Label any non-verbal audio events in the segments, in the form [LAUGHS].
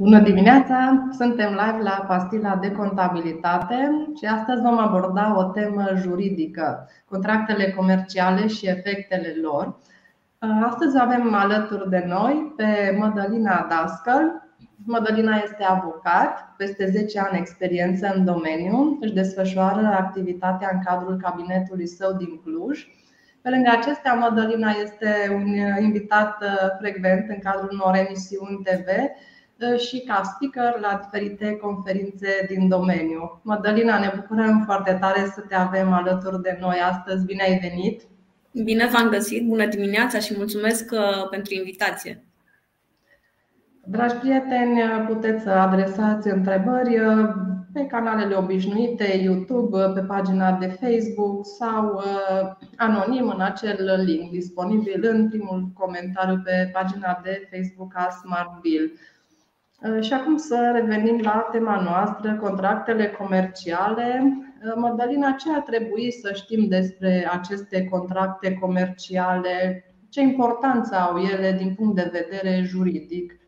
Bună dimineața! Suntem live la Pastila de Contabilitate și astăzi vom aborda o temă juridică, contractele comerciale și efectele lor. Astăzi avem alături de noi pe Mădălina Dascăl. Mădălina este avocat, peste 10 ani experiență în domeniu, își desfășoară activitatea în cadrul cabinetului său din Cluj. Pe lângă acestea, Mădălina este un invitat frecvent în cadrul unor emisiuni TV și ca speaker la diferite conferințe din domeniu. Mădălina, ne bucurăm foarte tare să te avem alături de noi astăzi. Bine ai venit! Bine v-am găsit, bună dimineața și mulțumesc uh, pentru invitație! Dragi prieteni, puteți să adresați întrebări uh, pe canalele obișnuite, YouTube, uh, pe pagina de Facebook sau anonim în acel link disponibil în primul comentariu pe pagina de Facebook a Smart Bill. Uh, și acum să revenim la tema noastră, contractele comerciale. Uh, Madalina, ce ar trebui să știm despre aceste contracte comerciale? Ce importanță au ele din punct de vedere juridic?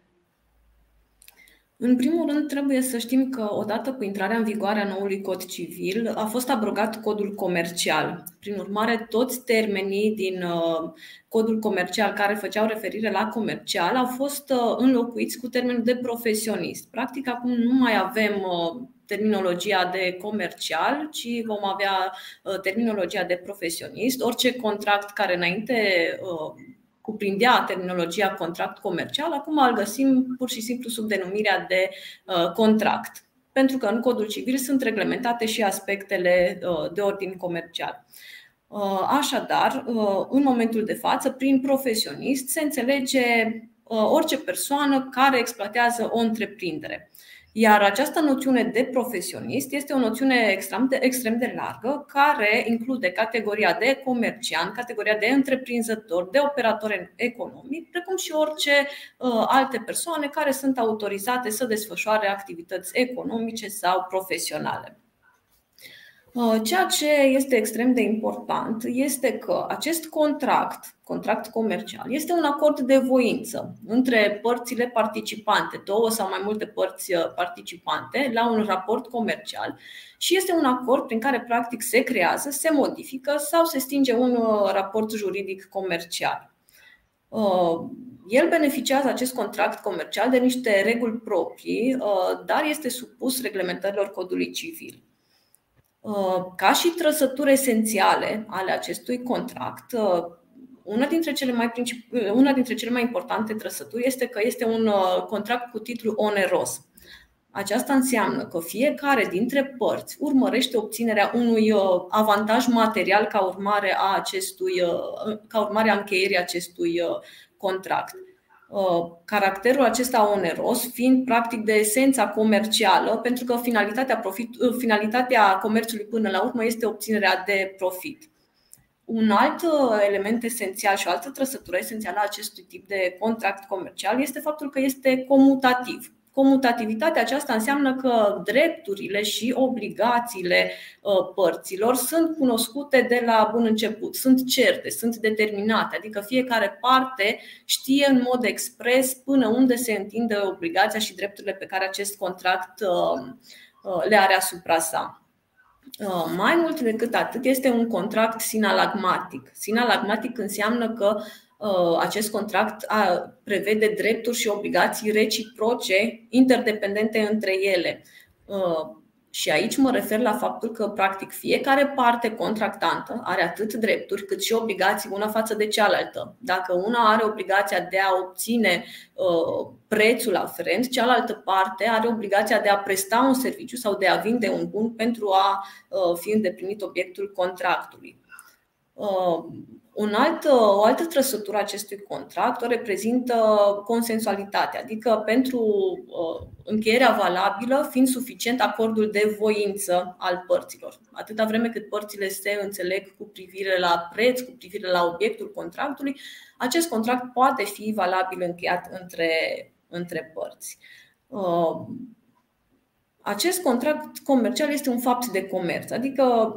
În primul rând, trebuie să știm că odată cu intrarea în vigoare a noului cod civil a fost abrogat codul comercial. Prin urmare, toți termenii din uh, codul comercial care făceau referire la comercial au fost uh, înlocuiți cu termenul de profesionist. Practic, acum nu mai avem uh, terminologia de comercial, ci vom avea terminologia de profesionist. Orice contract care înainte cuprindea terminologia contract comercial, acum îl găsim pur și simplu sub denumirea de uh, contract, pentru că în codul civil sunt reglementate și aspectele uh, de ordin comercial. Uh, așadar, în momentul de față, prin profesionist se înțelege orice persoană care exploatează o întreprindere. Iar această noțiune de profesionist este o noțiune extrem de, extrem de largă care include categoria de comerciant, categoria de întreprinzător, de operator economic, precum și orice uh, alte persoane care sunt autorizate să desfășoare activități economice sau profesionale. Uh, ceea ce este extrem de important este că acest contract, contract comercial, este un acord de voință între părțile participante, două sau mai multe părți uh, participante, la un raport comercial și este un acord prin care practic se creează, se modifică sau se stinge un uh, raport juridic comercial. El beneficiază acest contract comercial de niște reguli proprii, dar este supus reglementărilor codului civil. Uh, ca și trăsături esențiale ale acestui contract, uh, una dintre, cele mai princip- uh, una dintre cele mai importante trăsături este că este un contract cu titlu oneros. Aceasta înseamnă că fiecare dintre părți urmărește obținerea unui avantaj material ca urmare a acestui, ca urmare a încheierii acestui contract. Uh, caracterul acesta oneros fiind practic de esența comercială, pentru că finalitatea, profit, uh, finalitatea comerțului până la urmă este obținerea de profit. Un alt uh, element esențial și o altă trăsătură esențială a acestui tip de contract comercial este faptul că este comutativ. Comutativitatea aceasta înseamnă că drepturile și obligațiile uh, părților sunt cunoscute de la bun început, sunt certe, sunt determinate, adică fiecare parte știe în mod expres până unde se întinde obligația și drepturile pe care acest contract uh, uh, le are asupra sa. Mai mult decât atât, este un contract sinalagmatic. Sinalagmatic înseamnă că Uh, acest contract prevede drepturi și obligații reciproce, interdependente între ele. Uh, și aici mă refer la faptul că, practic, fiecare parte contractantă are atât drepturi cât și obligații una față de cealaltă. Dacă una are obligația de a obține uh, prețul aferent, cealaltă parte are obligația de a presta un serviciu sau de a vinde un bun pentru a fi îndeplinit obiectul contractului. Un alt, o altă trăsătură a acestui contract o reprezintă consensualitatea, adică pentru uh, încheierea valabilă fiind suficient acordul de voință al părților. Atâta vreme cât părțile se înțeleg cu privire la preț, cu privire la obiectul contractului, acest contract poate fi valabil încheiat între, între părți. Uh, acest contract comercial este un fapt de comerț, adică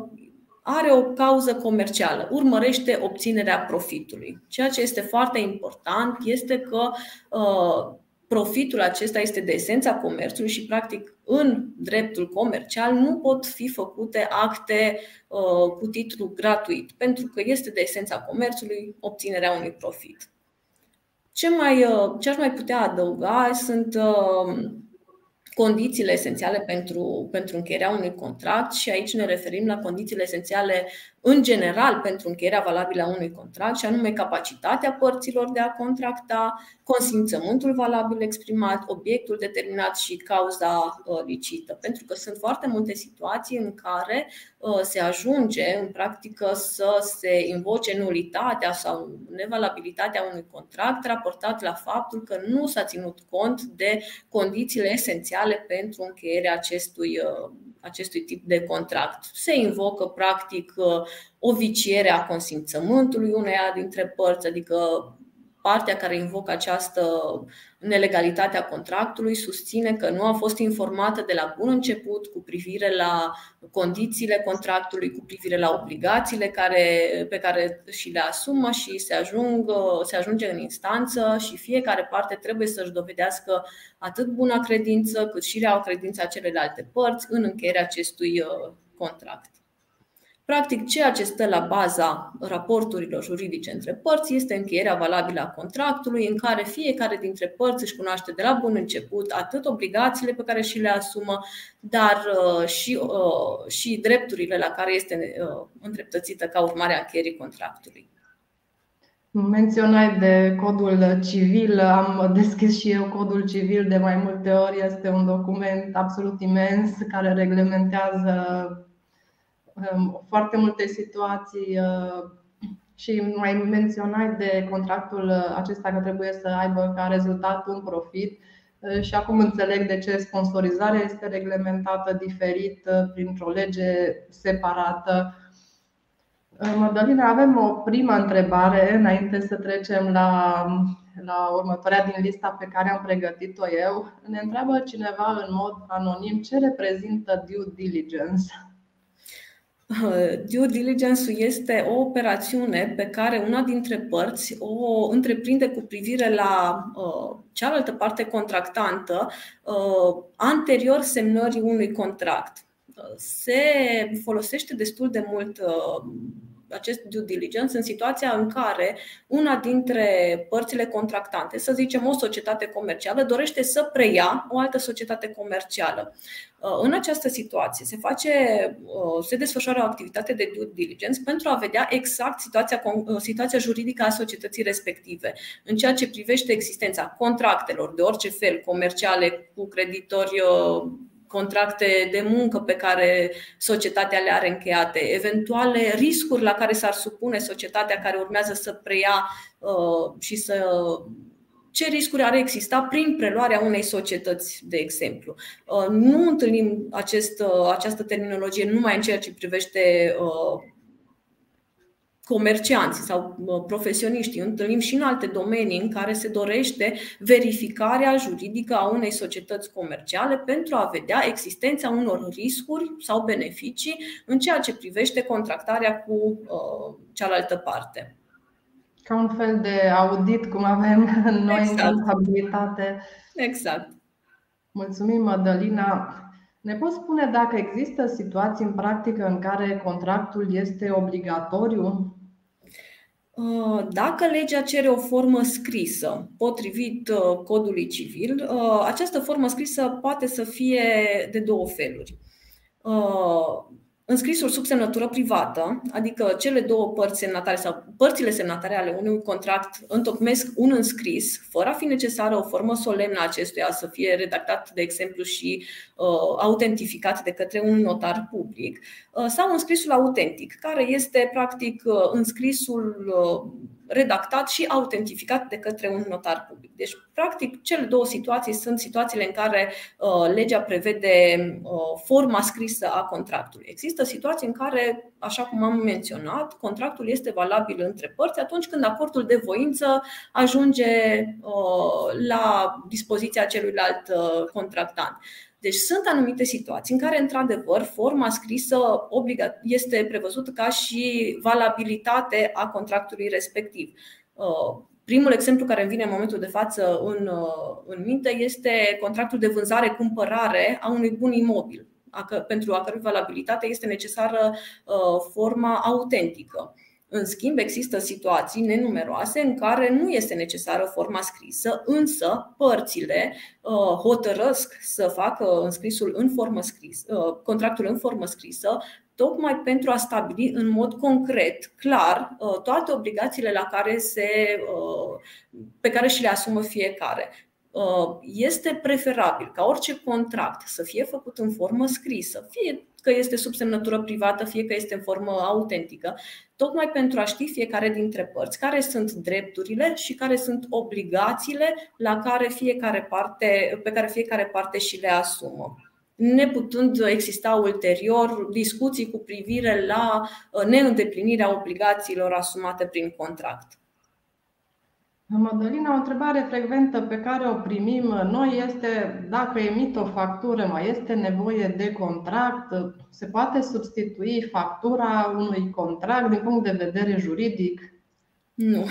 are o cauză comercială, urmărește obținerea profitului. Ceea ce este foarte important este că uh, profitul acesta este de esența comerțului și, practic, în dreptul comercial nu pot fi făcute acte uh, cu titlu gratuit, pentru că este de esența comerțului obținerea unui profit. Ce, mai, uh, ce aș mai putea adăuga sunt uh, condițiile esențiale pentru, pentru încheierea unui contract și aici ne referim la condițiile esențiale în general pentru încheierea valabilă a unui contract și anume capacitatea părților de a contracta, consimțământul valabil exprimat, obiectul determinat și cauza uh, licită. Pentru că sunt foarte multe situații în care uh, se ajunge în practică să se invoce nulitatea sau nevalabilitatea unui contract raportat la faptul că nu s-a ținut cont de condițiile esențiale pentru încheierea acestui uh, acestui tip de contract. Se invocă, practic, o viciere a consimțământului uneia dintre părți, adică partea care invocă această nelegalitate a contractului susține că nu a fost informată de la bun început cu privire la condițiile contractului, cu privire la obligațiile care, pe care și le asumă și se, ajung, se ajunge în instanță și fiecare parte trebuie să-și dovedească atât buna credință cât și reaua credința celelalte părți în încheierea acestui uh, contract. Practic, ceea ce stă la baza raporturilor juridice între părți este încheierea valabilă a contractului, în care fiecare dintre părți își cunoaște de la bun început atât obligațiile pe care și le asumă, dar uh, și, uh, și drepturile la care este uh, îndreptățită ca urmare a încheierii contractului. Menționai de codul civil, am deschis și eu codul civil de mai multe ori. Este un document absolut imens care reglementează foarte multe situații uh, și mai menționai de contractul acesta că trebuie să aibă ca rezultat un profit uh, și acum înțeleg de ce sponsorizarea este reglementată diferit uh, printr-o lege separată. Madalina, avem o primă întrebare înainte să trecem la, la următoarea din lista pe care am pregătit-o eu. Ne întreabă cineva în mod anonim ce reprezintă due diligence. [LAUGHS] Due diligence-ul este o operațiune pe care una dintre părți o întreprinde cu privire la uh, cealaltă parte contractantă uh, anterior semnării unui contract. Uh, se folosește destul de mult uh, acest due diligence în situația în care una dintre părțile contractante, să zicem o societate comercială, dorește să preia o altă societate comercială. Uh, în această situație se face, uh, se desfășoară o activitate de due diligence pentru a vedea exact situația, uh, situația juridică a societății respective, în ceea ce privește existența contractelor de orice fel, comerciale, cu creditori contracte de muncă pe care societatea le are încheiate, eventuale riscuri la care s-ar supune societatea care urmează să preia uh, și să ce riscuri ar exista prin preluarea unei societăți, de exemplu. Uh, nu întâlnim acest, uh, această terminologie numai în ceea ce privește comercianții sau profesioniștii, întâlnim și în alte domenii în care se dorește verificarea juridică a unei societăți comerciale pentru a vedea existența unor riscuri sau beneficii în ceea ce privește contractarea cu uh, cealaltă parte. Ca un fel de audit, cum avem noi exact. în contabilitate. Exact. Mulțumim, Madalina. Ne poți spune dacă există situații în practică în care contractul este obligatoriu? Uh, dacă legea cere o formă scrisă, potrivit uh, codului civil, uh, această formă scrisă poate să fie de două feluri înscrisul sub semnătură privată, adică cele două părți semnatare sau părțile semnatare ale unui contract întocmesc un înscris, fără a fi necesară o formă solemnă a acestuia să fie redactat, de exemplu, și uh, autentificat de către un notar public, uh, sau înscrisul autentic, care este practic uh, înscrisul uh, redactat și autentificat de către un notar public. Deci, practic, cele două situații sunt situațiile în care uh, legea prevede uh, forma scrisă a contractului. Există situații în care, așa cum am menționat, contractul este valabil între părți atunci când acordul de voință ajunge uh, la dispoziția celuilalt contractant. Deci sunt anumite situații în care, într-adevăr, forma scrisă este prevăzută ca și valabilitate a contractului respectiv. Uh, Primul exemplu care îmi vine în momentul de față în, în minte este contractul de vânzare-cumpărare a unui bun imobil, pentru a cărui valabilitate este necesară forma autentică. În schimb, există situații nenumeroase în care nu este necesară forma scrisă, însă părțile uh, hotărăsc să facă înscrisul în formă scrisă, uh, contractul în formă scrisă, tocmai pentru a stabili în mod concret, clar, uh, toate obligațiile la care se, pe care și le asumă fiecare. Este preferabil ca orice contract să fie făcut în formă scrisă, fie că este sub semnătură privată, fie că este în formă autentică, tocmai pentru a ști fiecare dintre părți care sunt drepturile și care sunt obligațiile la care fiecare parte, pe care fiecare parte și le asumă neputând exista ulterior discuții cu privire la uh, neîndeplinirea obligațiilor asumate prin contract. Madalina, o întrebare frecventă pe care o primim noi este dacă emit o factură, mai este nevoie de contract? Se poate substitui factura unui contract din punct de vedere juridic? Nu.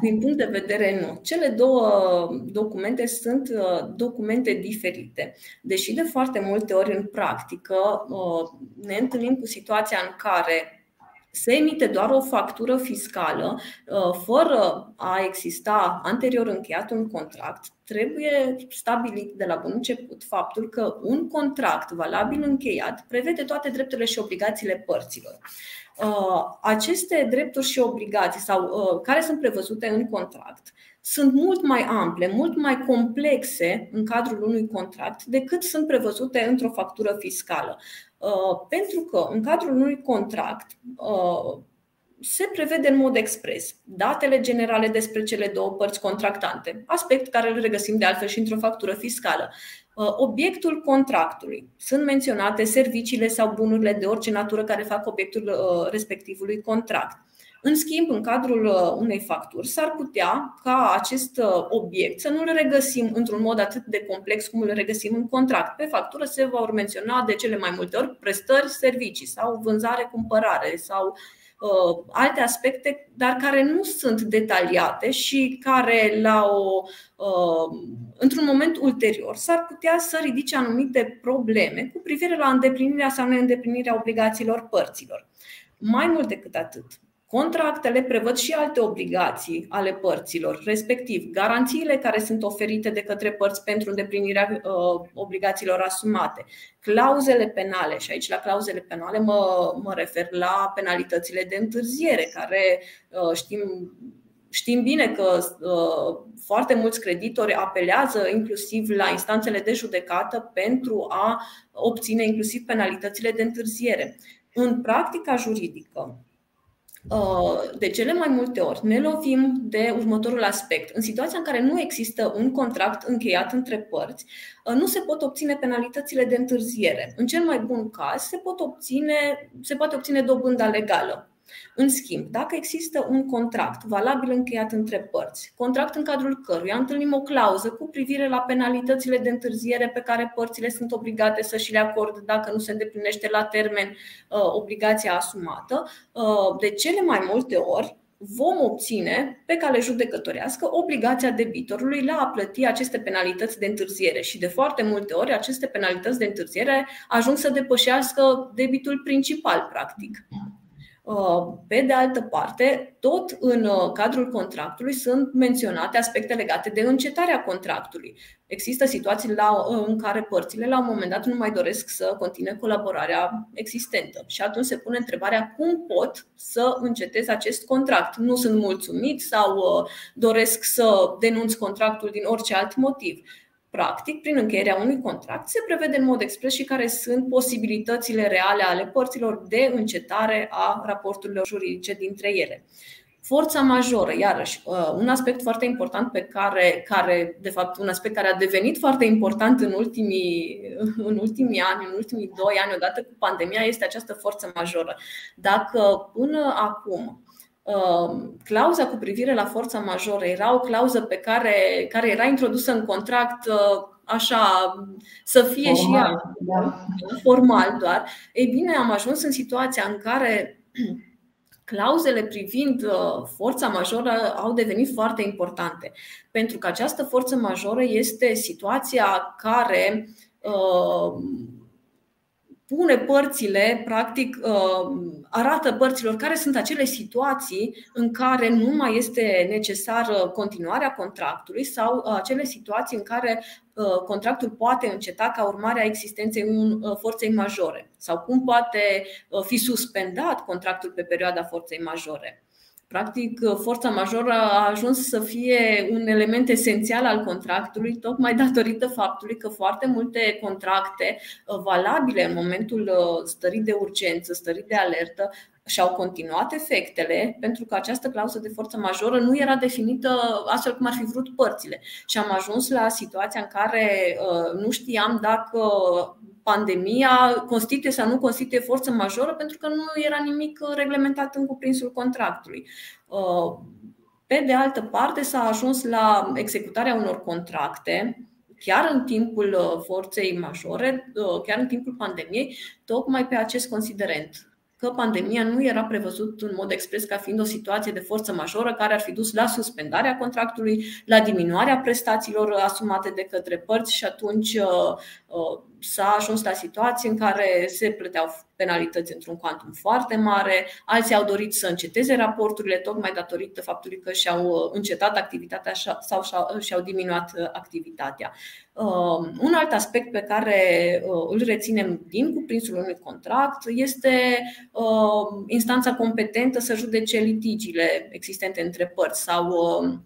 Din punct de vedere, nu. Cele două documente sunt uh, documente diferite. Deși de foarte multe ori în practică uh, ne întâlnim cu situația în care se emite doar o factură fiscală uh, fără a exista anterior încheiat un contract, trebuie stabilit de la bun început faptul că un contract valabil încheiat prevede toate drepturile și obligațiile părților. Uh, aceste drepturi și obligații sau uh, care sunt prevăzute în contract sunt mult mai ample, mult mai complexe în cadrul unui contract decât sunt prevăzute într-o factură fiscală. Uh, pentru că în cadrul unui contract uh, se prevede în mod expres datele generale despre cele două părți contractante, aspect care îl regăsim de altfel și într-o factură fiscală. Uh, obiectul contractului. Sunt menționate serviciile sau bunurile de orice natură care fac obiectul respectivului contract. În schimb, în cadrul uh, unei facturi, s-ar putea ca acest uh, obiect să nu îl regăsim într-un mod atât de complex cum îl regăsim în contract. Pe factură se vor menționa de cele mai multe ori prestări, servicii sau vânzare-cumpărare sau uh, alte aspecte, dar care nu sunt detaliate și care la o, uh, într-un moment ulterior s-ar putea să ridice anumite probleme cu privire la îndeplinirea sau neîndeplinirea obligațiilor părților. Mai mult decât atât, Contractele prevăd și alte obligații ale părților, respectiv garanțiile care sunt oferite de către părți pentru îndeplinirea uh, obligațiilor asumate, clauzele penale, și aici la clauzele penale mă, mă refer la penalitățile de întârziere, care uh, știm Știm bine că uh, foarte mulți creditori apelează inclusiv la instanțele de judecată pentru a obține inclusiv penalitățile de întârziere. În practica juridică, Uh, de cele mai multe ori ne lovim de următorul aspect. În situația în care nu există un contract încheiat între părți, uh, nu se pot obține penalitățile de întârziere. În cel mai bun caz, se, pot obține, se poate obține dobânda legală. În schimb, dacă există un contract valabil încheiat între părți, contract în cadrul căruia întâlnim o clauză cu privire la penalitățile de întârziere pe care părțile sunt obligate să și le acorde dacă nu se îndeplinește la termen uh, obligația asumată, uh, de cele mai multe ori vom obține pe cale judecătorească obligația debitorului la a plăti aceste penalități de întârziere și de foarte multe ori aceste penalități de întârziere ajung să depășească debitul principal, practic. Uh, pe de altă parte, tot în uh, cadrul contractului sunt menționate aspecte legate de încetarea contractului. Există situații la, uh, în care părțile la un moment dat nu mai doresc să continue colaborarea existentă și atunci se pune întrebarea cum pot să încetez acest contract. Nu sunt mulțumit sau doresc să denunț contractul din orice alt motiv. Practic, prin încheierea unui contract, se prevede în mod expres și care sunt posibilitățile reale ale părților de încetare a raporturilor juridice dintre ele. Forța majoră, iarăși, uh, un aspect foarte important pe care, care, de fapt, un aspect care a devenit foarte important în ultimii, [LAUGHS] în ultimii ani, în ultimii doi ani, odată cu pandemia, este această forță majoră. Dacă până acum Um, clauza cu privire la forța majoră era o clauză pe care, care era introdusă în contract uh, așa să fie formal, și ea da. formal doar. Ei bine, am ajuns în situația în care [CLEARS THROAT] clauzele privind uh, forța majoră au devenit foarte importante, pentru că această forță majoră este situația care uh, pune părțile, practic, uh, arată părților care sunt acele situații în care nu mai este necesară continuarea contractului sau acele situații în care contractul poate înceta ca urmare a existenței forței majore sau cum poate fi suspendat contractul pe perioada forței majore. Practic, forța majoră a ajuns să fie un element esențial al contractului, tocmai datorită faptului că foarte multe contracte uh, valabile în momentul uh, stării de urgență, stării de alertă, și-au continuat efectele pentru că această clauză de forță majoră nu era definită astfel cum ar fi vrut părțile. Și am ajuns la situația în care uh, nu știam dacă pandemia constituie sau nu constituie forță majoră pentru că nu era nimic reglementat în cuprinsul contractului. Uh, pe de altă parte, s-a ajuns la executarea unor contracte chiar în timpul uh, forței majore, chiar în timpul pandemiei, tocmai pe acest considerent că pandemia nu era prevăzut în mod expres ca fiind o situație de forță majoră care ar fi dus la suspendarea contractului, la diminuarea prestațiilor asumate de către părți și atunci uh, uh, s-a ajuns la situații în care se plăteau penalități într-un cuantum foarte mare, alții au dorit să înceteze raporturile tocmai datorită faptului că și-au uh, încetat activitatea sau și-au diminuat activitatea. Un alt aspect pe care îl reținem din cuprinsul unui contract este instanța competentă să judece litigiile existente între părți sau Uh,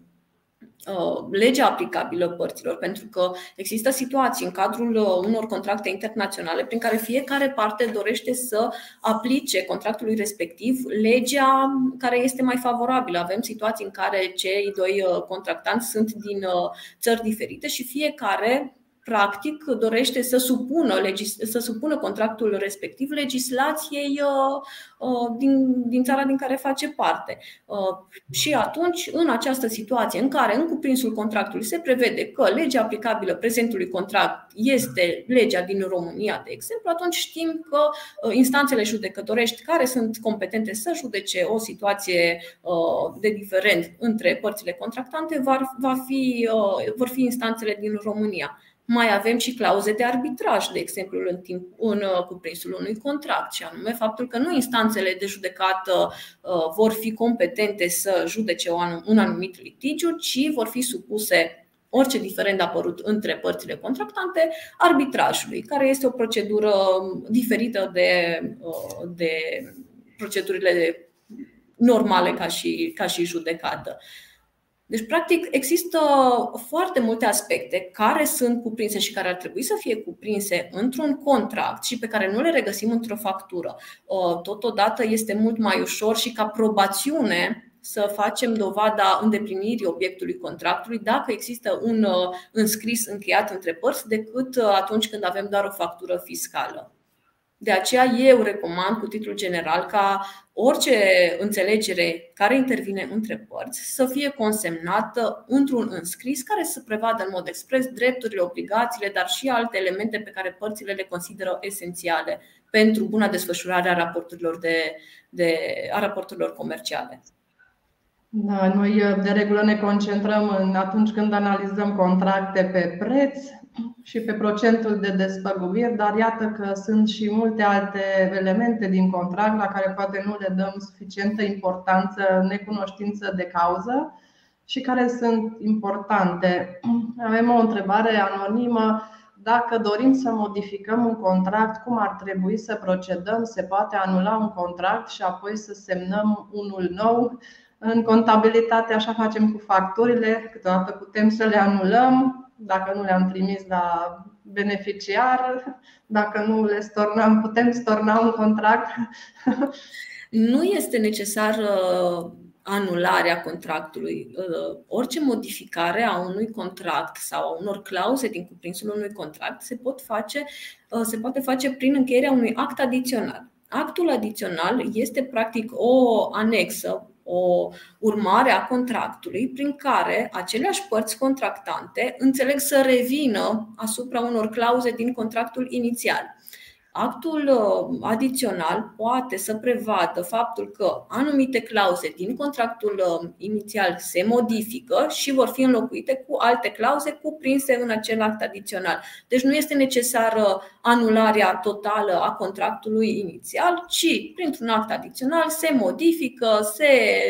legea aplicabilă părților, pentru că există situații în cadrul uh, unor contracte internaționale prin care fiecare parte dorește să aplice contractului respectiv legea care este mai favorabilă. Avem situații în care cei doi uh, contractanți sunt din țări diferite și fiecare practic dorește să supună, să supună contractul respectiv legislației uh, uh, din, din țara din care face parte. Uh, și atunci, în această situație în care în cuprinsul contractului se prevede că legea aplicabilă prezentului contract este legea din România, de exemplu, atunci știm că instanțele judecătorești care sunt competente să judece o situație de diferent între părțile contractante va fi, vor fi instanțele din România. Mai avem și clauze de arbitraj, de exemplu, în, timp, în uh, cuprinsul unui contract, și anume faptul că nu instanțele de judecată uh, vor fi competente să judece un anumit litigiu, ci vor fi supuse orice diferent apărut între părțile contractante arbitrajului, care este o procedură diferită de, uh, de procedurile normale ca și, ca și judecată. Deci, practic, există foarte multe aspecte care sunt cuprinse și care ar trebui să fie cuprinse într-un contract și pe care nu le regăsim într-o factură. Totodată este mult mai ușor și ca probațiune să facem dovada îndeplinirii obiectului contractului dacă există un uh, înscris încheiat între părți decât uh, atunci când avem doar o factură fiscală. De aceea eu recomand cu titlul general ca orice înțelegere care intervine între părți să fie consemnată într-un înscris care să prevadă în mod expres drepturile, obligațiile, dar și alte elemente pe care părțile le consideră esențiale pentru buna desfășurare a raporturilor, de, de, a raporturilor comerciale. Da, noi de regulă ne concentrăm în atunci când analizăm contracte pe preț, și pe procentul de despăgubiri, dar iată că sunt și multe alte elemente din contract la care poate nu le dăm suficientă importanță, necunoștință de cauză și care sunt importante. Avem o întrebare anonimă. Dacă dorim să modificăm un contract, cum ar trebui să procedăm? Se poate anula un contract și apoi să semnăm unul nou? În contabilitate așa facem cu facturile, câteodată putem să le anulăm, dacă nu le-am trimis la beneficiar, dacă nu le stornăm, putem storna un contract. [LAUGHS] Nu este necesar uh, anularea contractului. Uh, orice modificare a unui contract sau a unor clauze din cuprinsul unui contract se, pot face, uh, se poate face prin încheierea unui act adițional. Actul adițional este practic o anexă o urmare a contractului prin care aceleași părți contractante înțeleg să revină asupra unor clauze din contractul inițial. Actul uh, adițional poate să prevadă faptul că anumite clauze din contractul uh, inițial se modifică și vor fi înlocuite cu alte clauze cuprinse în acel act adițional. Deci nu este necesară anularea totală a contractului inițial, ci printr-un act adițional se modifică, se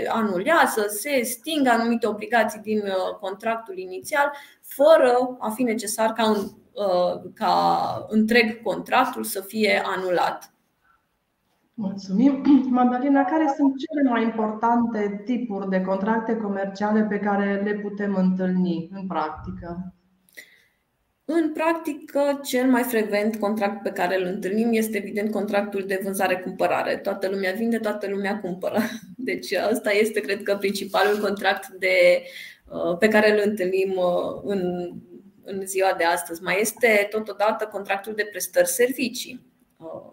anulează, se sting anumite obligații din uh, contractul inițial, fără a fi necesar ca un Uh, ca întreg contractul să fie anulat. Mulțumim. [CLEARS THROAT] Madalina, care sunt cele mai importante tipuri de contracte comerciale pe care le putem întâlni în practică? În practică, cel mai frecvent contract pe care îl întâlnim este evident contractul de vânzare-cumpărare. Toată lumea vinde, toată lumea cumpără. [LAUGHS] Deci ăsta este, cred că, principalul contract de, uh, pe care îl întâlnim uh, în în ziua de astăzi. Mai este totodată contractul de prestări servicii. Uh,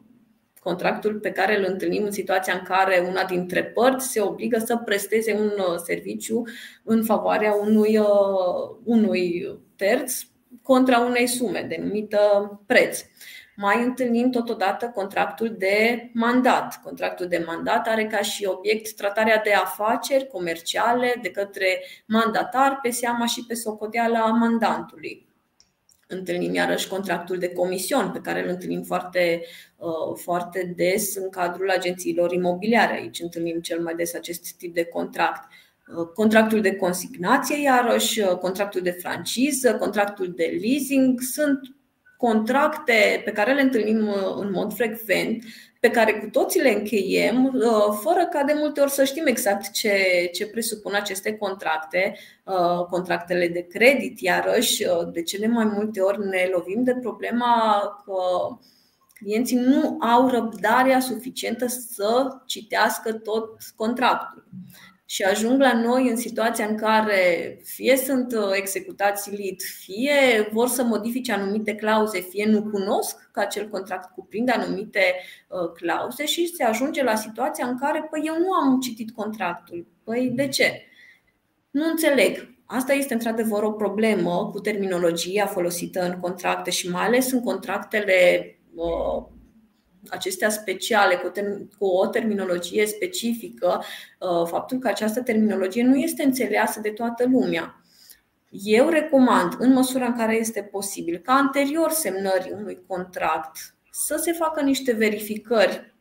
contractul pe care îl întâlnim în situația în care una dintre părți se obligă să presteze un uh, serviciu în favoarea unui, uh, unui terț contra unei sume denumită preț. Mai întâlnim totodată contractul de mandat. Contractul de mandat are ca și obiect tratarea de afaceri comerciale de către mandatar pe seama și pe socoteala mandantului. Întâlnim iarăși contractul de comision, pe care îl întâlnim foarte, uh, foarte des în cadrul agențiilor imobiliare. Aici întâlnim cel mai des acest tip de contract. Uh, contractul de consignație, iarăși, uh, contractul de franciză, contractul de leasing sunt contracte pe care le întâlnim uh, în mod frecvent, pe care cu toții le încheiem, uh, fără ca de multe ori să știm exact ce, ce presupun aceste contracte, uh, contractele de credit, iarăși, de cele mai multe ori ne lovim de problema că clienții nu au răbdarea suficientă să citească tot contractul și ajung la noi în situația în care fie sunt uh, executați lead, fie vor să modifice anumite clauze, fie nu cunosc că acel contract cuprinde anumite uh, clauze și se ajunge la situația în care păi eu nu am citit contractul. Păi de ce? Nu înțeleg. Asta este într-adevăr o problemă cu terminologia folosită în contracte și mai ales în contractele uh, acestea speciale, cu, term- cu o terminologie specifică, uh, faptul că această terminologie nu este înțeleasă de toată lumea. Eu recomand, în măsura în care este posibil, ca anterior semnării unui contract să se facă niște verificări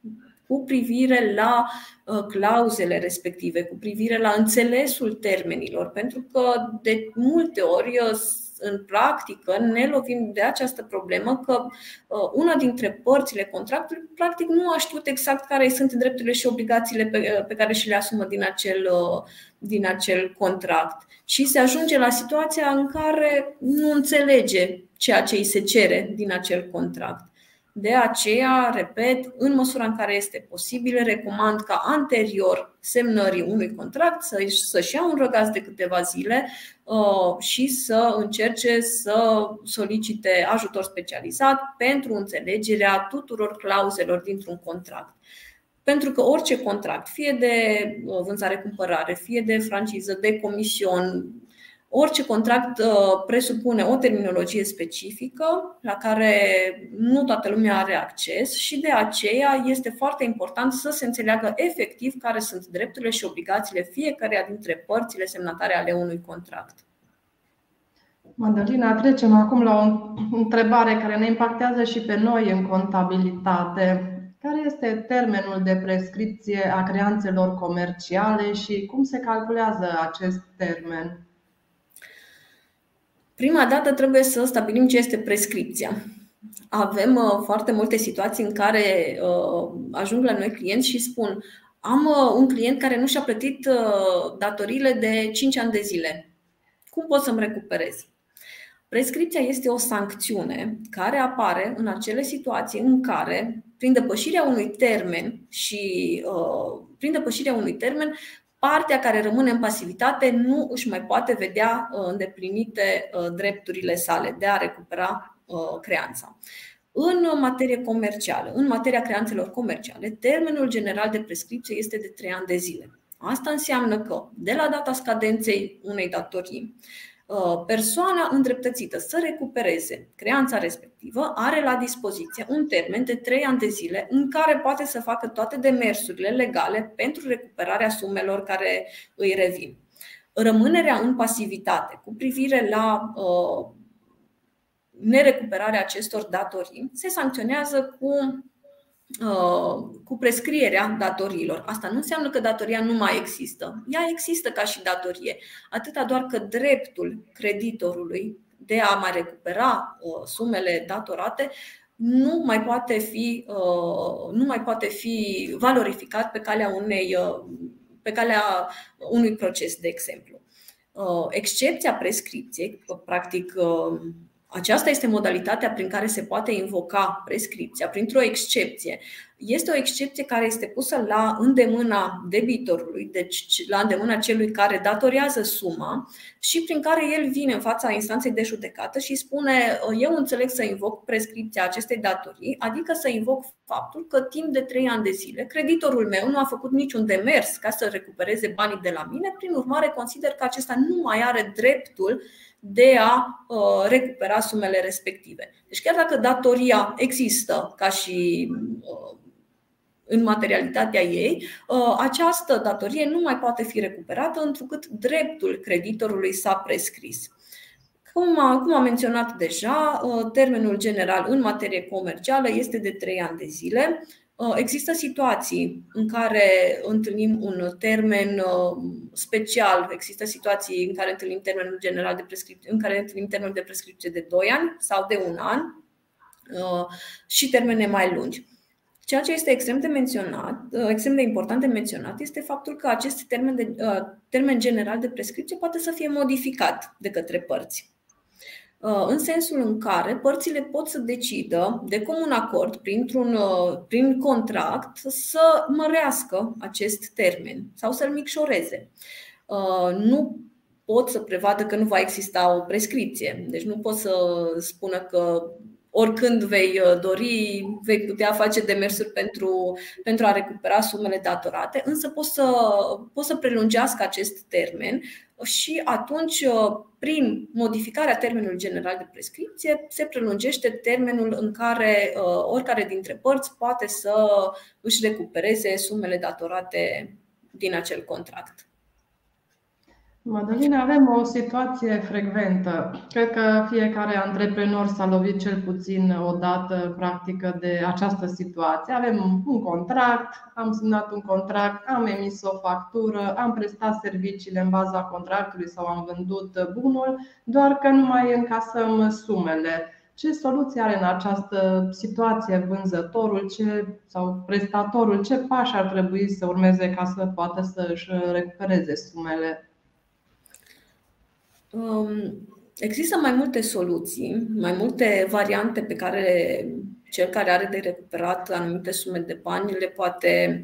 cu privire la uh, clauzele respective, cu privire la înțelesul termenilor, pentru că de multe ori uh, în practică ne lovim de această problemă că uh, una dintre părțile contractului practic nu a știut exact care sunt drepturile și obligațiile pe, uh, pe care și le asumă din acel, uh, din acel contract. Și se ajunge la situația în care nu înțelege ceea ce îi se cere din acel contract. De aceea, repet, în măsura în care este posibil, recomand ca anterior semnării unui contract să-și ia un răgaz de câteva zile uh, și să încerce să solicite ajutor specializat pentru înțelegerea tuturor clauzelor dintr-un contract. Pentru că orice contract, fie de uh, vânzare-cumpărare, fie de franciză, de comision, Orice contract uh, presupune o terminologie specifică la care nu toată lumea are acces și de aceea este foarte important să se înțeleagă efectiv care sunt drepturile și obligațiile fiecarea dintre părțile semnatare ale unui contract. Madalina, trecem acum la o întrebare care ne impactează și pe noi în contabilitate. Care este termenul de prescripție a creanțelor comerciale și cum se calculează acest termen? Prima dată trebuie să stabilim ce este prescripția. Avem uh, foarte multe situații în care uh, ajung la noi clienți și spun am uh, un client care nu și-a plătit datoriile de 5 ani de zile. Cum pot să-mi recuperez? Prescripția este o sancțiune care apare în acele situații în care, prin depășirea unui termen și uh, prin depășirea unui termen, partea care rămâne în pasivitate nu își mai poate vedea uh, îndeplinite uh, drepturile sale de a recupera uh, creanța. În materie comercială, în materia creanțelor comerciale, termenul general de prescripție este de 3 ani de zile. Asta înseamnă că, de la data scadenței unei datorii, persoana îndreptățită să recupereze creanța respectivă are la dispoziție un termen de 3 ani de zile în care poate să facă toate demersurile legale pentru recuperarea sumelor care îi revin. Rămânerea în pasivitate cu privire la nerecuperarea acestor datorii se sancționează cu Uh, cu prescrierea datoriilor. Asta nu înseamnă că datoria nu mai există. Ea există ca și datorie, atâta doar că dreptul creditorului de a mai recupera uh, sumele datorate nu mai poate fi, uh, nu mai poate fi valorificat pe calea, unei, pe calea unui proces, de exemplu. Excepția prescripției, practic aceasta este modalitatea prin care se poate invoca prescripția, printr-o excepție. Este o excepție care este pusă la îndemâna debitorului, deci la îndemâna celui care datorează suma și prin care el vine în fața instanței de judecată și spune eu înțeleg să invoc prescripția acestei datorii, adică să invoc faptul că timp de trei ani de zile creditorul meu nu a făcut niciun demers ca să recupereze banii de la mine, prin urmare consider că acesta nu mai are dreptul de a uh, recupera sumele respective. Deci chiar dacă datoria există ca și uh, în materialitatea ei, uh, această datorie nu mai poate fi recuperată întrucât dreptul creditorului s-a prescris. Cum a, cum am menționat deja, termenul general în materie comercială este de 3 ani de zile. Uh, există situații în care întâlnim un termen uh, special, există situații în care întâlnim termenul general de prescripție, în care întâlnim termenul de prescripție de 2 ani sau de 1 an uh, și termene mai lungi. Ceea ce este extrem de menționat, extrem de important de menționat este faptul că acest termen, de, termen general de prescripție poate să fie modificat de către părți. Uh, în sensul în care părțile pot să decidă de comun acord printr-un, uh, prin contract să mărească acest termen sau să-l micșoreze. Uh, nu pot să prevadă că nu va exista o prescripție. Deci nu pot să spună că oricând vei dori, vei putea face demersuri pentru, pentru a recupera sumele datorate, însă poți să, poți să prelungească acest termen și atunci, uh, prin modificarea termenului general de prescripție, se prelungește termenul în care uh, oricare dintre părți poate să își recupereze sumele datorate din acel contract. Madalina, avem o situație frecventă. Cred că fiecare antreprenor s-a lovit cel puțin o dată practică de această situație. Avem un contract, am semnat un contract, am emis o factură, am prestat serviciile în baza contractului sau am vândut bunul, doar că nu mai încasăm sumele. Ce soluție are în această situație vânzătorul ce, sau prestatorul? Ce pași ar trebui să urmeze ca să poată să își recupereze sumele? Um, există mai multe soluții, mai multe variante pe care cel care are de recuperat anumite sume de bani le poate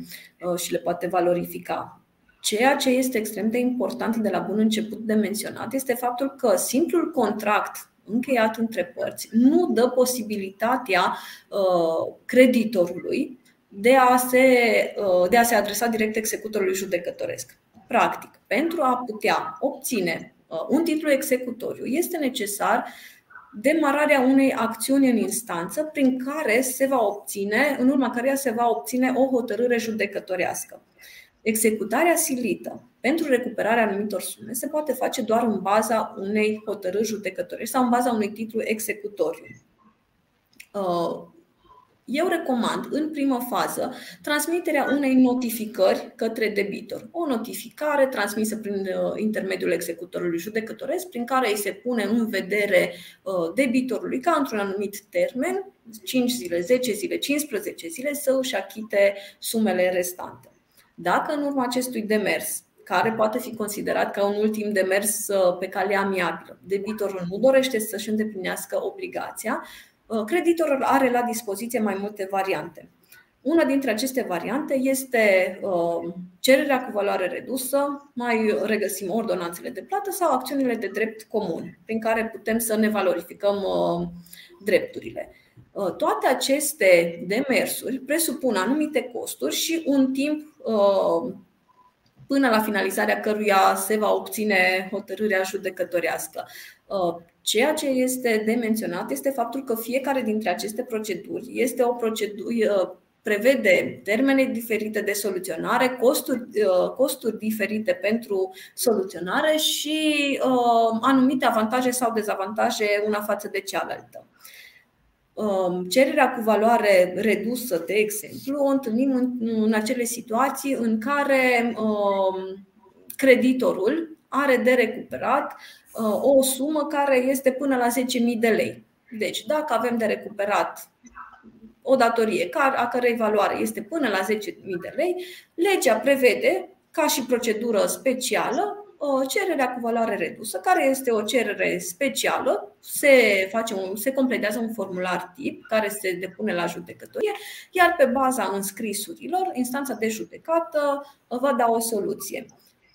uh, și le poate valorifica. Ceea ce este extrem de important de la bun început de menționat este faptul că simplul contract încheiat între părți nu dă posibilitatea uh, creditorului de a, se, uh, de a se adresa direct executorului judecătoresc. Practic, pentru a putea obține Uh, un titlu executoriu, este necesar demararea unei acțiuni în instanță prin care se va obține, în urma căreia se va obține o hotărâre judecătorească. Executarea silită pentru recuperarea anumitor sume se poate face doar în baza unei hotărâri judecătorești sau în baza unui titlu executoriu. Uh, eu recomand în primă fază transmiterea unei notificări către debitor. O notificare transmisă prin uh, intermediul executorului judecătoresc, prin care îi se pune în vedere uh, debitorului ca într-un anumit termen, 5 zile, 10 zile, 15 zile, să își achite sumele restante. Dacă în urma acestui demers care poate fi considerat ca un ultim demers uh, pe cale amiabilă. Debitorul nu dorește să-și îndeplinească obligația, Uh, creditorul are la dispoziție mai multe variante. Una dintre aceste variante este uh, cererea cu valoare redusă, mai regăsim ordonanțele de plată sau acțiunile de drept comun, prin care putem să ne valorificăm uh, drepturile. Toate aceste demersuri presupun anumite costuri și un timp până la finalizarea căruia se va obține hotărârea judecătorească. Ceea ce este de menționat este faptul că fiecare dintre aceste proceduri este o procedură prevede termene diferite de soluționare, costuri, uh, costuri diferite pentru soluționare și uh, anumite avantaje sau dezavantaje una față de cealaltă. Um, cererea cu valoare redusă, de exemplu, o întâlnim în, în acele situații în care um, creditorul are de recuperat uh, o sumă care este până la 10.000 de lei. Deci, dacă avem de recuperat o datorie a cărei valoare este până la 10.000 de lei, legea prevede, ca și procedură specială, cererea cu valoare redusă, care este o cerere specială, se, face un, se completează un formular tip care se depune la judecătorie, iar pe baza înscrisurilor, instanța de judecată va da o soluție.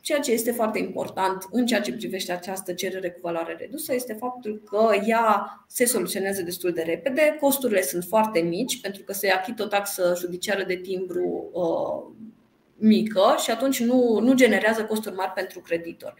Ceea ce este foarte important în ceea ce privește această cerere cu valoare redusă este faptul că ea se soluționează destul de repede, costurile sunt foarte mici pentru că se achită o taxă judiciară de timbru uh, mică și atunci nu, nu generează costuri mari pentru creditor.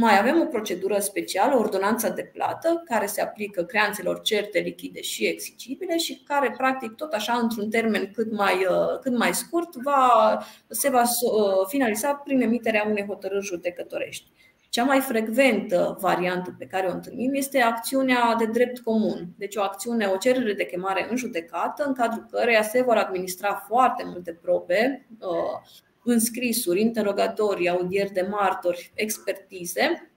Mai avem o procedură specială, ordonanța de plată, care se aplică creanțelor certe, lichide și exigibile și care, practic, tot așa, într-un termen cât mai, uh, cât mai scurt, va, se va uh, finaliza prin emiterea unei hotărâri judecătorești. Cea mai frecventă variantă pe care o întâlnim este acțiunea de drept comun. Deci o acțiune, o cerere de chemare în judecată, în cadrul căreia se vor administra foarte multe probe uh, înscrisuri, interogatorii, audieri de martori, expertize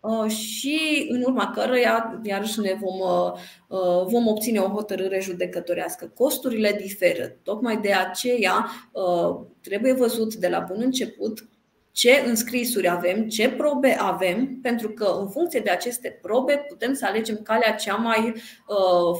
uh, și în urma căreia iarăși ne vom, uh, uh, vom obține o hotărâre judecătorească. Costurile diferă. Tocmai de aceea trebuie văzut de la bun început ce înscrisuri avem, ce probe avem, pentru că în funcție de aceste probe putem să alegem calea cea mai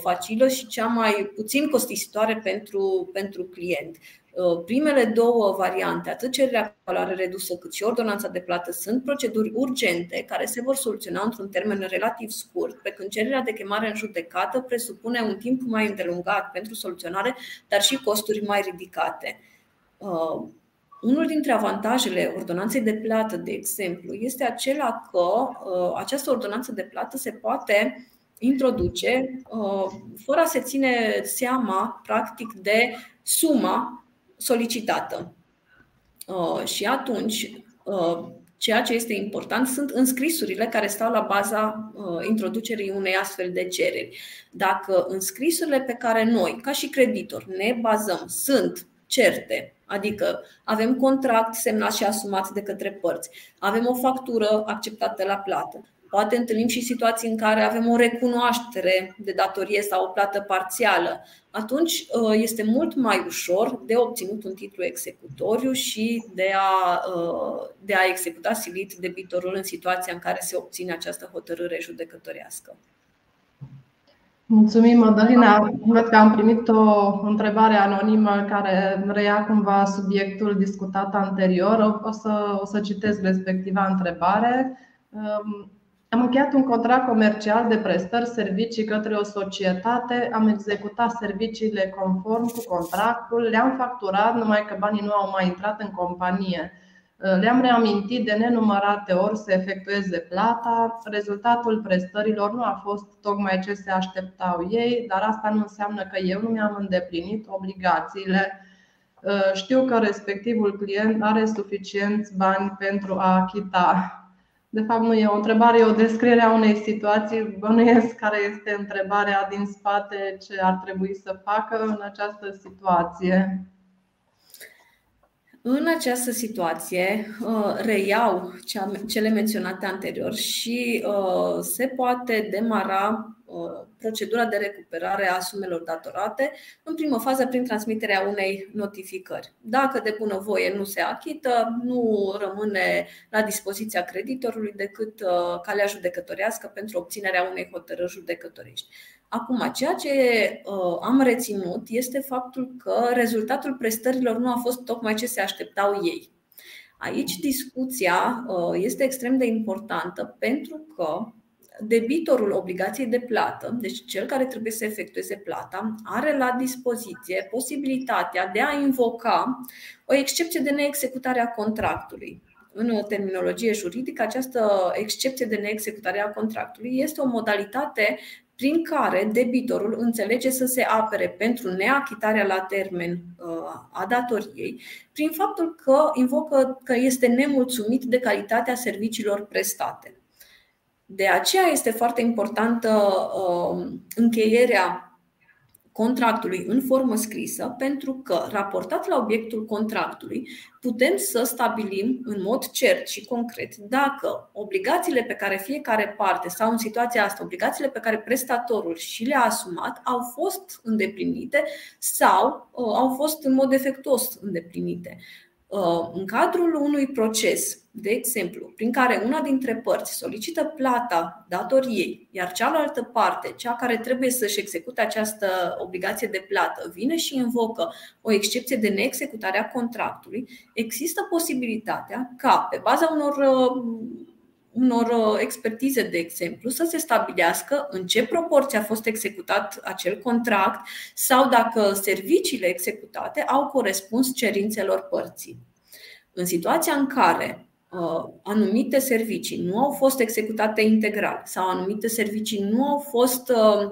facilă și cea mai puțin costisitoare pentru, pentru client. Uh, primele două variante, atât cererea cu valoare redusă cât și ordonanța de plată, sunt proceduri urgente care se vor soluționa într-un termen relativ scurt, pe când cererea de chemare în judecată presupune un timp mai îndelungat pentru soluționare, dar și costuri mai ridicate. Uh, unul dintre avantajele ordonanței de plată, de exemplu, este acela că uh, această ordonanță de plată se poate introduce fără a se ține seama, practic, de suma solicitată. Uh, și atunci, uh, ceea ce este important sunt înscrisurile care stau la baza uh, introducerii unei astfel de cereri. Dacă înscrisurile pe care noi, ca și creditor, ne bazăm sunt certe, adică avem contract semnat și asumat de către părți, avem o factură acceptată la plată, Poate întâlnim și situații în care avem o recunoaștere de datorie sau o plată parțială. Atunci uh, este mult mai ușor de obținut un titlu executoriu și de a, uh, de a executa silit debitorul în situația în care se obține această hotărâre judecătorească. Mulțumim, Madalina. Văd că am primit o întrebare anonimă care reia cumva subiectul discutat anterior. O să, o să citesc respectiva întrebare. Um, am încheiat un contract comercial de prestări servicii către o societate, am executat serviciile conform cu contractul, le-am facturat, numai că banii nu au mai intrat în companie. Le-am reamintit de nenumărate ori să efectueze plata. Rezultatul prestărilor nu a fost tocmai ce se așteptau ei, dar asta nu înseamnă că eu nu mi-am îndeplinit obligațiile. Știu că respectivul client are suficienți bani pentru a achita de fapt, nu e o întrebare, e o descriere a unei situații. Bănuiesc care este întrebarea din spate, ce ar trebui să facă în această situație. În această situație uh, reiau cele menționate anterior și uh, se poate demara uh, procedura de recuperare a sumelor datorate în primă fază prin transmiterea unei notificări. Dacă de bunăvoie nu se achită, nu rămâne la dispoziția creditorului decât calea judecătorească pentru obținerea unei hotărâri judecătorești. Acum, ceea ce uh, am reținut este faptul că rezultatul prestărilor nu a fost tocmai ce se așteptau ei. Aici discuția uh, este extrem de importantă pentru că debitorul obligației de plată, deci cel care trebuie să efectueze plata, are la dispoziție posibilitatea de a invoca o excepție de neexecutare a contractului. În terminologie juridică, această excepție de neexecutare a contractului este o modalitate prin care debitorul înțelege să se apere pentru neachitarea la termen uh, a datoriei, prin faptul că invocă că este nemulțumit de calitatea serviciilor prestate. De aceea este foarte importantă uh, încheierea contractului în formă scrisă, pentru că, raportat la obiectul contractului, putem să stabilim în mod cert și concret dacă obligațiile pe care fiecare parte sau în situația asta, obligațiile pe care prestatorul și le-a asumat au fost îndeplinite sau uh, au fost în mod defectuos îndeplinite. Uh, în cadrul unui proces, de exemplu, prin care una dintre părți solicită plata datoriei, iar cealaltă parte, cea care trebuie să-și execute această obligație de plată, vine și invocă o excepție de neexecutare a contractului, există posibilitatea ca, pe baza unor uh, unor uh, expertize, de exemplu, să se stabilească în ce proporție a fost executat acel contract sau dacă serviciile executate au corespuns cerințelor părții. În situația în care uh, anumite servicii nu au fost executate integral sau anumite servicii nu au fost uh,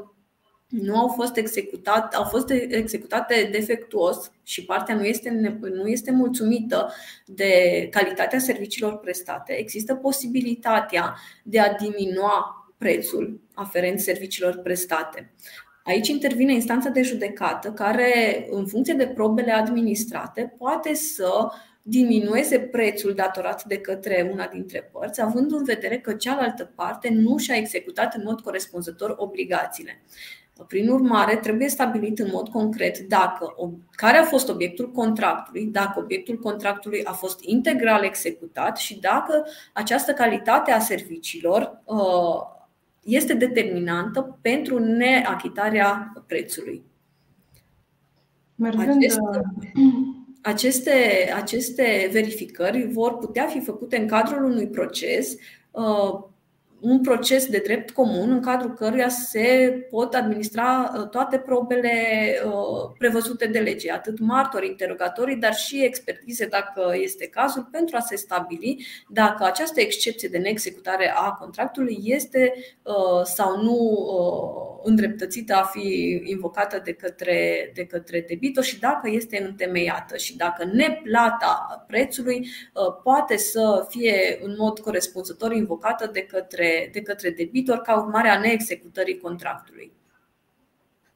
nu au fost executate, au fost executate defectuos și partea nu este, nu este mulțumită de calitatea serviciilor prestate, există posibilitatea de a diminua prețul aferent serviciilor prestate. Aici intervine instanța de judecată, care, în funcție de probele administrate, poate să diminueze prețul datorat de către una dintre părți, având în vedere că cealaltă parte nu și-a executat în mod corespunzător obligațiile. Prin urmare, trebuie stabilit în mod concret dacă care a fost obiectul contractului, dacă obiectul contractului a fost integral executat și dacă această calitate a serviciilor uh, este determinantă pentru neachitarea prețului. Aceste, aceste, aceste verificări vor putea fi făcute în cadrul unui proces uh, un proces de drept comun în cadrul căruia se pot administra uh, toate probele uh, prevăzute de lege, atât martori, interogatorii, dar și expertize, dacă este cazul, pentru a se stabili dacă această excepție de neexecutare a contractului este uh, sau nu îndreptățită a fi invocată de către, de către debitor și dacă este întemeiată și dacă neplata prețului poate să fie în mod corespunzător invocată de către de către debitor ca urmare a neexecutării contractului.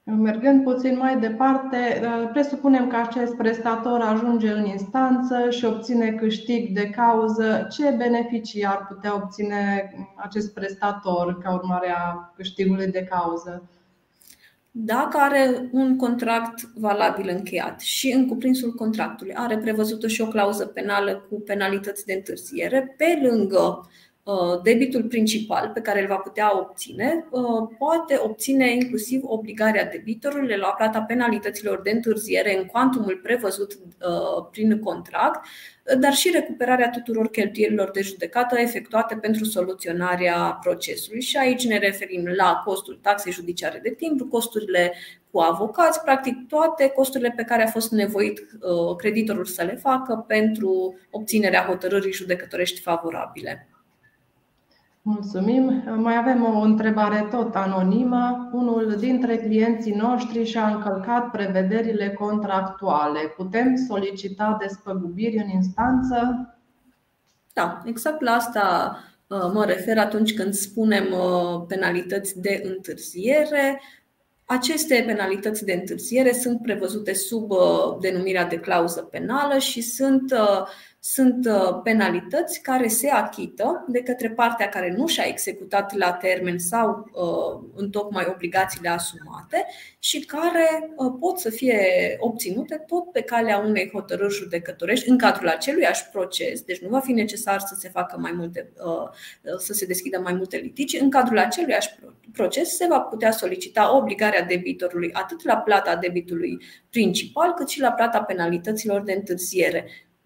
Mergând puțin mai departe, presupunem că acest prestator ajunge în instanță și obține câștig de cauză. Ce beneficii ar putea obține acest prestator ca urmare a câștigului de cauză? Dacă are un contract valabil încheiat și în cuprinsul contractului are prevăzută și o clauză penală cu penalități de întârziere, pe lângă Uh, debitul principal pe care îl va putea obține, uh, poate obține inclusiv obligarea debitorului la plata penalităților de întârziere în cuantumul prevăzut uh, prin contract, dar și recuperarea tuturor cheltuielilor de judecată efectuate pentru soluționarea procesului. Și aici ne referim la costul taxei judiciare de timbru, costurile cu avocați, practic toate costurile pe care a fost nevoit creditorul să le facă pentru obținerea hotărârii judecătorești favorabile. Mulțumim. Mai avem o întrebare tot anonimă. Unul dintre clienții noștri și-a încălcat prevederile contractuale. Putem solicita despăgubiri în instanță? Da, exact la asta uh, mă refer atunci când spunem uh, penalități de întârziere. Aceste penalități de întârziere sunt prevăzute sub uh, denumirea de clauză penală și sunt sunt uh, penalități care se achită de către partea care nu și-a executat la termen sau uh, în tocmai obligațiile asumate și care uh, pot să fie obținute tot pe calea unei hotărâri judecătorești în cadrul aceluiași proces, deci nu va fi necesar să se facă mai multe, să se deschidă mai multe litigi, în cadrul aceluiași proces se va putea solicita obligarea debitorului atât la plata debitului principal cât și la plata penalităților de întârziere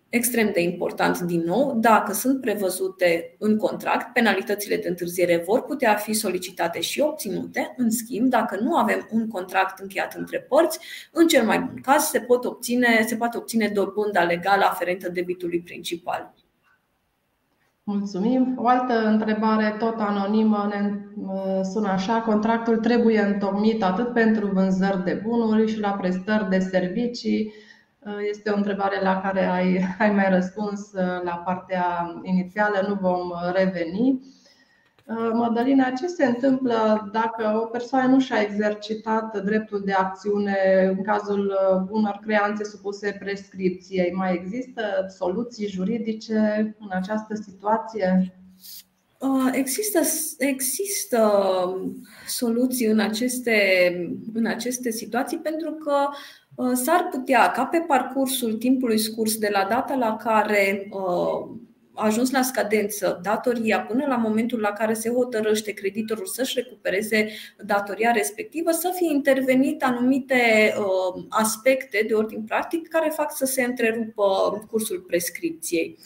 extrem de important din nou, dacă sunt prevăzute în contract, penalitățile de întârziere vor putea fi solicitate și obținute. În schimb, dacă nu avem un contract încheiat între părți, în cel mai bun caz se, pot obține, se poate obține dobânda legală aferentă debitului principal. Mulțumim. O altă întrebare, tot anonimă, ne sună așa. Contractul trebuie întocmit atât pentru vânzări de bunuri și la prestări de servicii Uh, este o întrebare la care ai, [LAUGHS] ai mai răspuns uh, la partea inițială, nu vom reveni. Uh, Madalina, ce se întâmplă dacă o persoană nu și-a exercitat dreptul de acțiune în cazul unor creanțe supuse prescripției? Mai există soluții juridice în această situație? Există, există soluții în aceste, în aceste situații pentru că Uh, s-ar putea ca pe parcursul timpului scurs de la data la care uh, a ajuns la scadență datoria până la momentul la care se hotărăște creditorul să-și recupereze datoria respectivă, să fie intervenit anumite uh, aspecte de ordin practic care fac să se întrerupă cursul prescripției.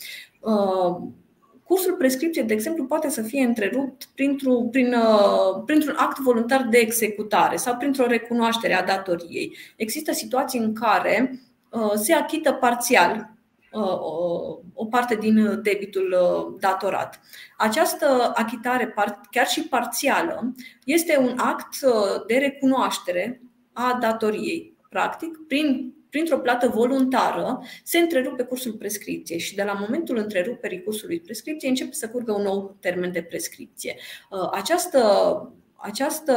Cursul prescripției, de exemplu, poate să fie întrerupt printr-un, prin, uh, printr-un act voluntar de executare sau printr-o recunoaștere a datoriei. Există situații în care uh, se achită parțial uh, o parte din debitul datorat. Această achitare, chiar și parțială, este un act de recunoaștere a datoriei. Practic, prin printr-o plată voluntară, se întrerupe cursul prescripției și de la momentul întreruperii cursului prescripției începe să curgă un nou termen de prescripție. Uh, această, această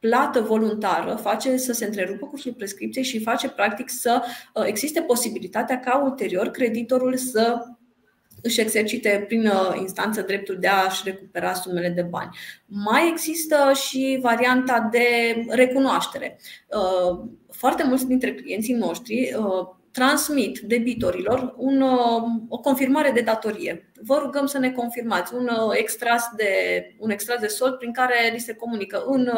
plată voluntară face să se întrerupă cursul prescripției și face practic să uh, existe posibilitatea ca ulterior creditorul să își exercite prin uh, instanță dreptul de a-și recupera sumele de bani. Mai există și varianta de recunoaștere. Uh, foarte mulți dintre clienții noștri uh, transmit debitorilor un, uh, o confirmare de datorie. Vă rugăm să ne confirmați un uh, extras de, un extras de sold prin care li se comunică în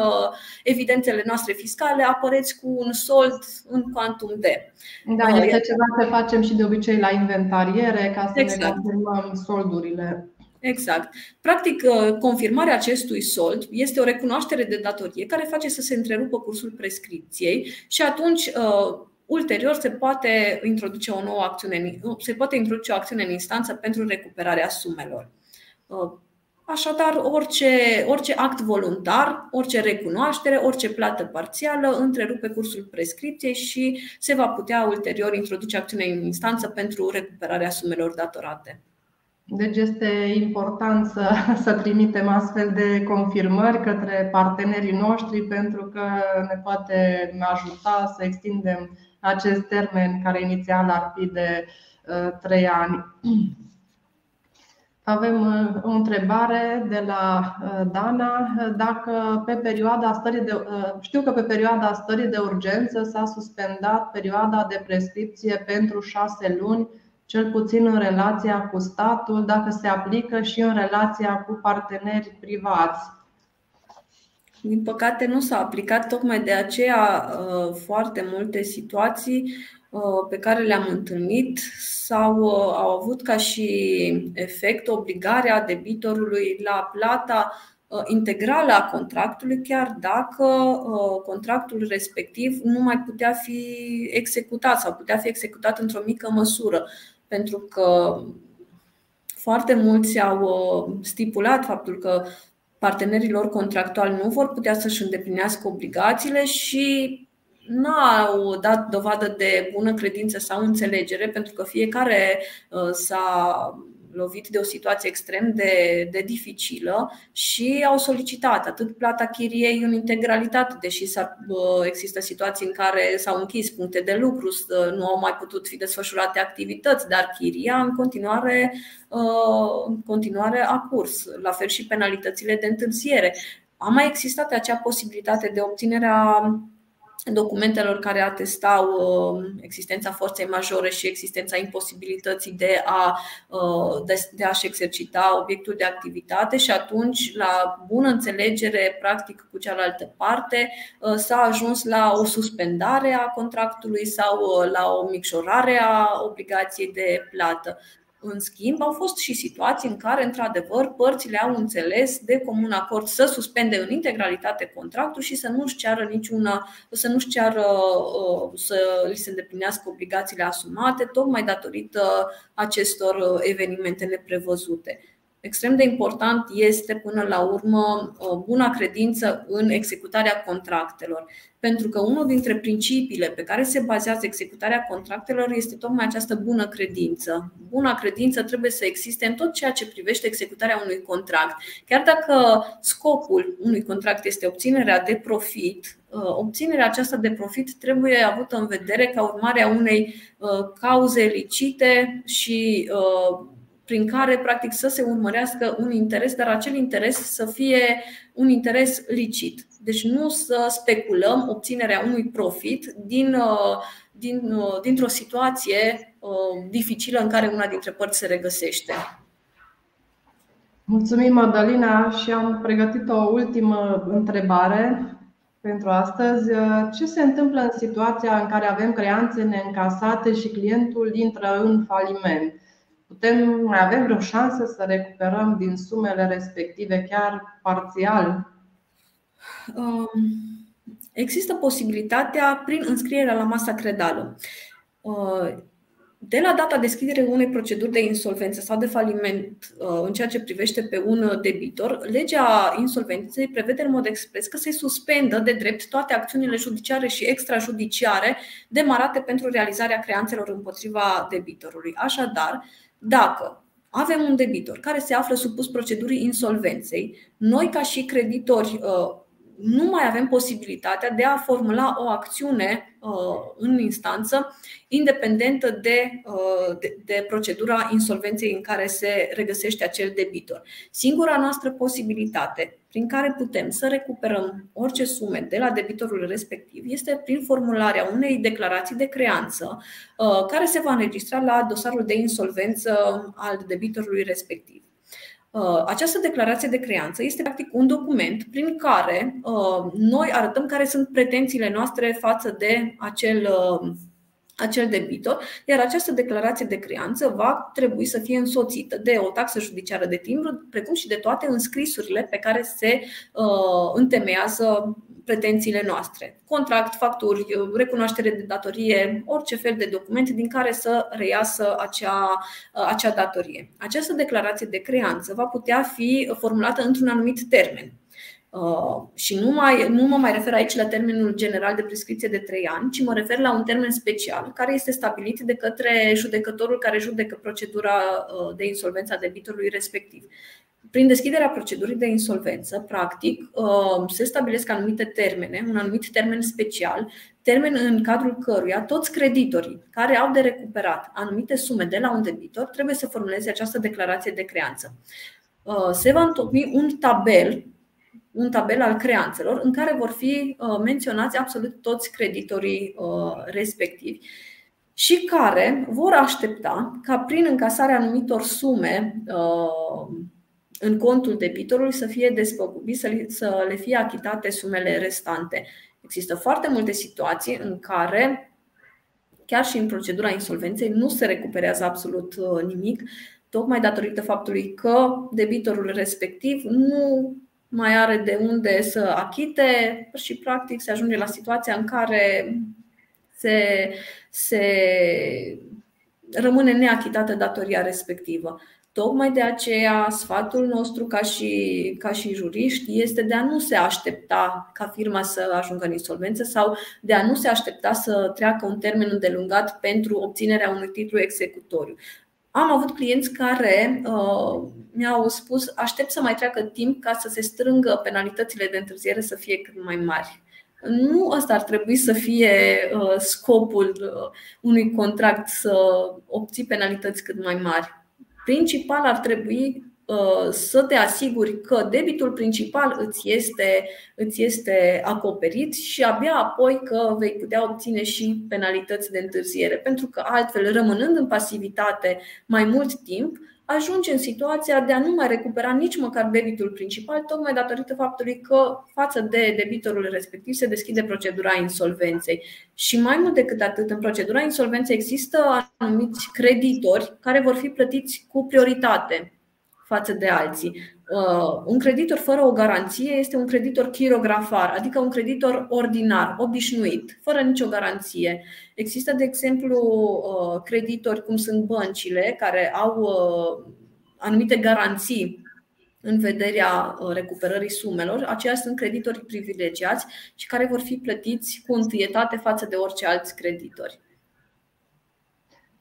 evidențele noastre fiscale apăreți cu un sold în quantum de. Da, este ceva ce facem și de obicei la inventariere ca să exact. ne confirmăm soldurile. Exact. Practic, confirmarea acestui sold este o recunoaștere de datorie care face să se întrerupă cursul prescripției și atunci Ulterior se poate introduce o nouă acțiune, se poate introduce o acțiune în instanță pentru recuperarea sumelor. Uh, așadar, orice, orice act voluntar, orice recunoaștere, orice plată parțială întrerupe cursul prescripției și se va putea ulterior introduce acțiune în instanță pentru recuperarea sumelor datorate. Deci este important să, [LAUGHS] să trimitem astfel de confirmări către partenerii noștri pentru că ne poate ajuta să extindem acest termen care inițial ar fi de 3 uh, ani. [CLEARS THROAT] Avem uh, o întrebare de la uh, Dana. Dacă pe perioada stării de, știu că pe perioada stării de urgență s-a suspendat perioada de prescripție pentru șase luni, cel puțin în relația cu statul, dacă se aplică și în relația cu parteneri privați. Din păcate nu s-a aplicat, tocmai de aceea uh, foarte multe situații uh, pe care le-am întâlnit sau uh, au avut ca și efect obligarea debitorului la plata integrală a contractului, chiar dacă contractul respectiv nu mai putea fi executat sau putea fi executat într-o mică măsură. Pentru că foarte mulți au stipulat faptul că partenerii lor contractuali nu vor putea să-și îndeplinească obligațiile și nu au dat dovadă de bună credință sau înțelegere, pentru că fiecare uh, s-a lovit de o situație extrem de, de dificilă și au solicitat atât plata chiriei în integralitate, deși există situații în care s-au închis puncte de lucru, nu au mai putut fi desfășurate activități, dar chiria în continuare, în continuare a curs, la fel și penalitățile de întârziere. A mai existat acea posibilitate de obținerea documentelor care atestau uh, existența forței majore și existența imposibilității de, a, uh, de, a-și exercita obiectul de activitate și atunci, la bună înțelegere, practic cu cealaltă parte, uh, s-a ajuns la o suspendare a contractului sau la o micșorare a obligației de plată. În schimb, au fost și situații în care, într-adevăr, părțile au înțeles de comun acord să suspende în integralitate contractul și să nu-și ceară niciuna, să nu-și ceară uh, să li se îndeplinească obligațiile asumate, tocmai datorită acestor uh, evenimente neprevăzute. Extrem de important este până la urmă buna credință în executarea contractelor. Pentru că unul dintre principiile pe care se bazează executarea contractelor este tocmai această bună credință. Buna credință trebuie să existe în tot ceea ce privește executarea unui contract. Chiar dacă scopul unui contract este obținerea de profit, obținerea aceasta de profit trebuie avută în vedere ca urmare a unei cauze licite și prin care practic să se urmărească un interes, dar acel interes să fie un interes licit. Deci nu să speculăm obținerea unui profit din, uh, din, uh, dintr-o situație uh, dificilă în care una dintre părți se regăsește. Mulțumim, Madalina, și am pregătit o ultimă întrebare pentru astăzi. Ce se întâmplă în situația în care avem creanțe neîncasate și clientul intră în faliment? Putem mai avem vreo șansă să recuperăm din sumele respective chiar parțial? Um, există posibilitatea prin înscrierea la masa credală. Uh, de la data deschiderii unei proceduri de insolvență sau de faliment uh, în ceea ce privește pe un debitor, legea insolvenței prevede în mod expres că se suspendă de drept toate acțiunile judiciare și extrajudiciare demarate pentru realizarea creanțelor împotriva debitorului. Așadar, dacă avem un debitor care se află supus procedurii insolvenței, noi, ca și creditori, uh, nu mai avem posibilitatea de a formula o acțiune uh, în instanță independentă de, uh, de, de procedura insolvenței în care se regăsește acel debitor. Singura noastră posibilitate prin care putem să recuperăm orice sume de la debitorul respectiv este prin formularea unei declarații de creanță uh, care se va înregistra la dosarul de insolvență al debitorului respectiv. Uh, această declarație de creanță este practic un document prin care uh, noi arătăm care sunt pretențiile noastre față de acel acel debitor, iar această declarație de creanță va trebui să fie însoțită de o taxă judiciară de timbru, precum și de toate înscrisurile pe care se uh, întemeiază pretențiile noastre. Contract, facturi, recunoaștere de datorie, orice fel de document din care să reiasă acea, uh, acea datorie. Această declarație de creanță va putea fi formulată într-un anumit termen. Uh, și nu, mai, nu mă mai refer aici la termenul general de prescripție de 3 ani, ci mă refer la un termen special care este stabilit de către judecătorul care judecă procedura uh, de insolvență a debitorului respectiv. Prin deschiderea procedurii de insolvență, practic, uh, se stabilesc anumite termene, un anumit termen special, termen în cadrul căruia toți creditorii care au de recuperat anumite sume de la un debitor trebuie să formuleze această declarație de creanță. Se va întocmi un tabel un tabel al creanțelor în care vor fi uh, menționați absolut toți creditorii uh, respectivi și care vor aștepta ca prin încasarea anumitor sume uh, în contul debitorului să fie despăgubit, să le fie achitate sumele restante. Există foarte multe situații în care, chiar și în procedura insolvenței, nu se recuperează absolut nimic, tocmai datorită faptului că debitorul respectiv nu mai are de unde să achite și practic se ajunge la situația în care se, se rămâne neachitată datoria respectivă. Tocmai de aceea, sfatul nostru ca și, ca și juriști este de a nu se aștepta ca firma să ajungă în insolvență sau de a nu se aștepta să treacă un termen îndelungat pentru obținerea unui titlu executoriu. Am avut clienți care uh, mi-au spus aștept să mai treacă timp ca să se strângă penalitățile de întârziere să fie cât mai mari. Nu ăsta ar trebui să fie uh, scopul uh, unui contract să obții penalități cât mai mari. Principal ar trebui să te asiguri că debitul principal îți este, îți este acoperit și abia apoi că vei putea obține și penalități de întârziere. Pentru că altfel, rămânând în pasivitate mai mult timp, ajunge în situația de a nu mai recupera nici măcar debitul principal, tocmai datorită faptului că față de debitorul respectiv se deschide procedura insolvenței. Și mai mult decât atât, în procedura insolvenței există anumiți creditori care vor fi plătiți cu prioritate față de alții. Uh, un creditor fără o garanție este un creditor chirografar, adică un creditor ordinar, obișnuit, fără nicio garanție. Există, de exemplu, uh, creditori cum sunt băncile, care au uh, anumite garanții în vederea recuperării sumelor. Aceia sunt creditori privilegiați și care vor fi plătiți cu întâietate față de orice alți creditori.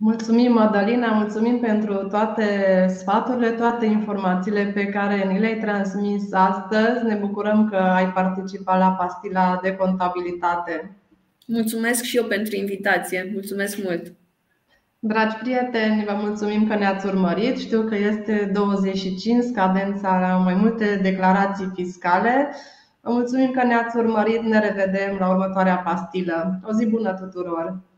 Mulțumim, Madalina, mulțumim pentru toate sfaturile, toate informațiile pe care ni le-ai transmis astăzi. Ne bucurăm că ai participat la pastila de contabilitate. Mulțumesc și eu pentru invitație. Mulțumesc mult! Dragi prieteni, vă mulțumim că ne-ați urmărit. Știu că este 25 scadența la mai multe declarații fiscale. Vă mulțumim că ne-ați urmărit. Ne revedem la următoarea pastilă. O zi bună tuturor!